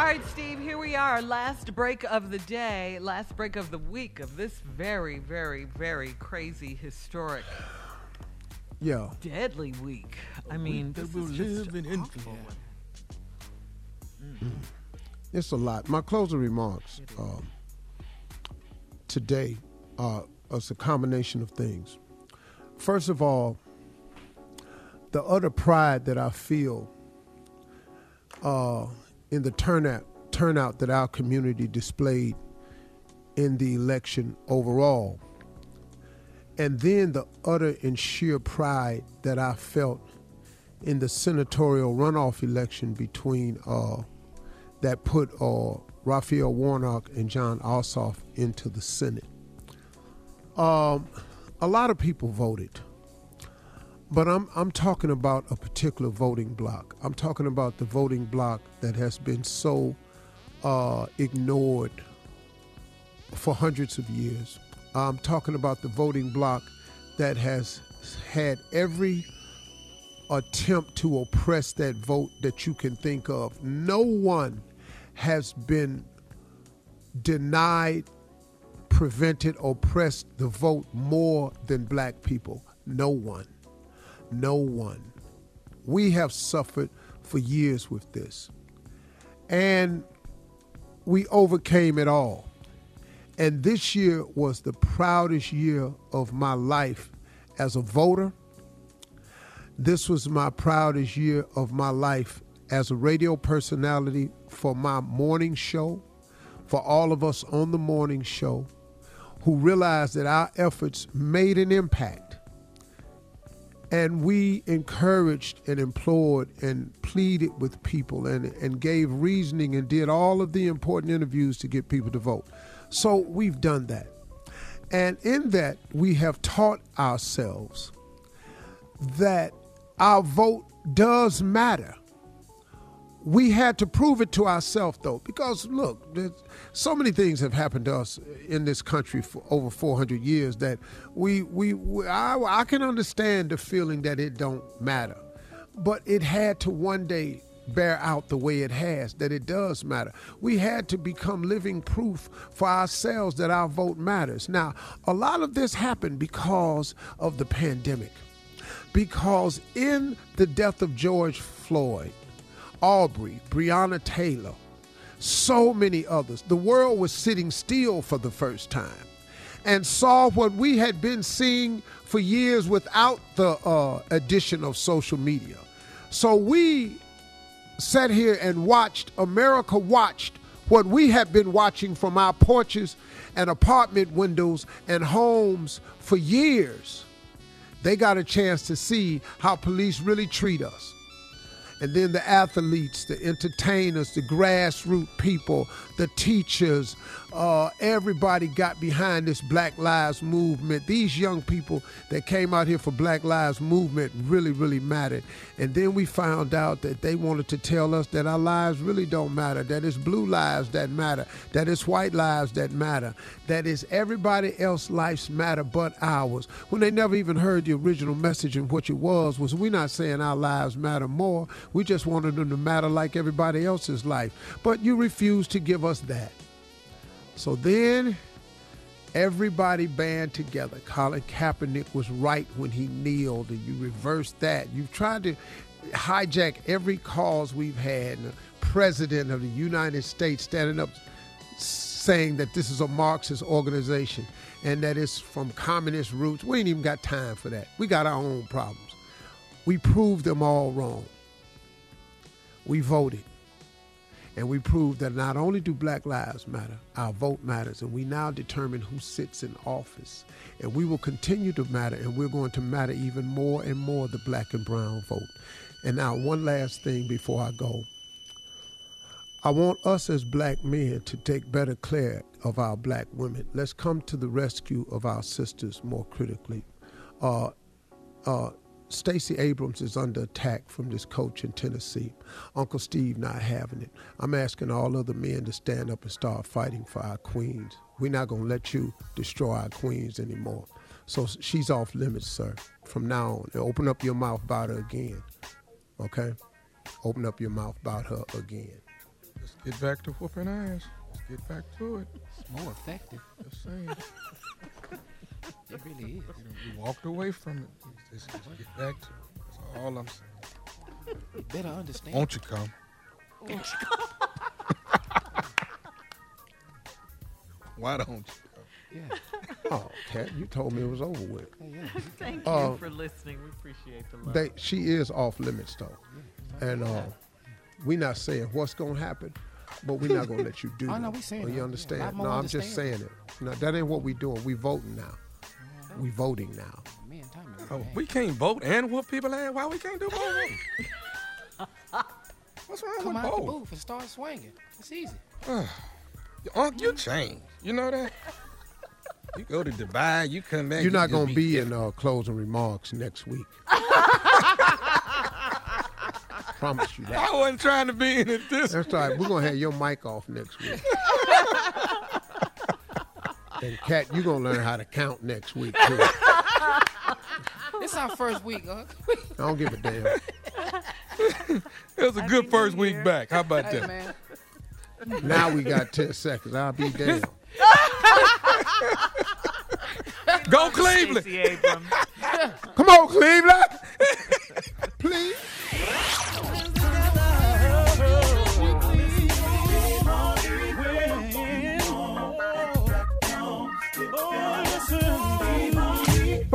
All right, Steve, here we are. Last break of the day, last break of the week of this very, very, very crazy, historic, Yeah. deadly week. I mean, that this will is just live in infamy. It's a lot. My closing remarks um, today are is a combination of things. First of all, the utter pride that I feel uh, in the turnout turnout that our community displayed in the election overall, and then the utter and sheer pride that I felt in the senatorial runoff election between uh, that put uh, Raphael Warnock and Jon Ossoff into the Senate. Um, a lot of people voted, but I'm I'm talking about a particular voting block. I'm talking about the voting block that has been so uh, ignored for hundreds of years. I'm talking about the voting block that has had every attempt to oppress that vote that you can think of. No one has been denied, prevented, oppressed the vote more than black people. No one. No one. We have suffered for years with this. And we overcame it all. And this year was the proudest year of my life as a voter. This was my proudest year of my life as a radio personality for my morning show, for all of us on the morning show who realized that our efforts made an impact. And we encouraged and implored and pleaded with people and, and gave reasoning and did all of the important interviews to get people to vote. So we've done that. And in that, we have taught ourselves that our vote does matter. We had to prove it to ourselves, though, because look, so many things have happened to us in this country for over 400 years that we, we, we I, I can understand the feeling that it don't matter, but it had to one day bear out the way it has, that it does matter. We had to become living proof for ourselves that our vote matters. Now, a lot of this happened because of the pandemic because in the death of George Floyd, Arbery, Breonna Taylor, so many others, the world was sitting still for the first time and saw what we had been seeing for years without the uh, addition of social media. So we sat here and watched, America watched what we had been watching from our porches and apartment windows and homes for years they got a chance to see how police really treat us. And then the athletes, the entertainers, the grassroots people, the teachers, uh, everybody got behind this Black Lives Movement. These young people that came out here for Black Lives Movement really, really mattered. And then we found out that they wanted to tell us that our lives really don't matter, that it's blue lives that matter, that it's white lives that matter, that it's everybody else's lives matter but ours. When they never even heard the original message and what it was, was we're not saying our lives matter more. We just wanted them to matter like everybody else's life. But you refused to give us that. So then everybody band together. Colin Kaepernick was right when he kneeled, and you reversed that. You've tried to hijack every cause we've had. And the president of the United States standing up saying that this is a Marxist organization and that it's from communist roots. We ain't even got time for that. We got our own problems. We proved them all wrong. We voted. And we proved that not only do black lives matter, our vote matters, and we now determine who sits in office. And we will continue to matter, and we're going to matter even more and more the black and brown vote. And now, one last thing before I go. I want us as black men to take better care of our black women. Let's come to the rescue of our sisters more critically. Uh, uh, Stacey Abrams is under attack from this coach in Tennessee. Uncle Steve not having it. I'm asking all other men to stand up and start fighting for our queens. We're not going to let you destroy our queens anymore. So she's off limits, sir. From now on, open up your mouth about her again. Okay? Open up your mouth about her again. Let's Get back to whooping ass. Let's get back to it. It's more effective. Just saying. It really is. You, know, we walked away from it. Just, just get back to it. That's all I'm saying. You better understand. Won't you come? Why don't you? Yeah. Oh, Cat, you told me it was over with. Yeah. Thank you Uh, for listening. We appreciate the love. They, she is off limits though, and uh, we not saying what's gonna happen, but we're not gonna let you do Oh, that. no, we saying Oh, you understand? lot more no, I'm just saying it. No, that ain't what we're doing. We voting now. We voting now. Me and Tommy. Oh, we can't vote and whoop people ass. Why we can't do both? What's wrong come with out the booth and start swinging. It's easy. Unc, you change. You know that? You go to Dubai, you come back. You're not just gonna be in uh, closing remarks next week. Promise you that. I wasn't trying to be in it this. That's all right. We're gonna have your mic off next week. And Cat, you're gonna learn how to count next week too. It's our first week, huh? I don't give a damn. It was a good first week Year. back. How about that? man. Now we got 10 seconds. I'll be damned. Go Cleveland. Come on, Cleveland.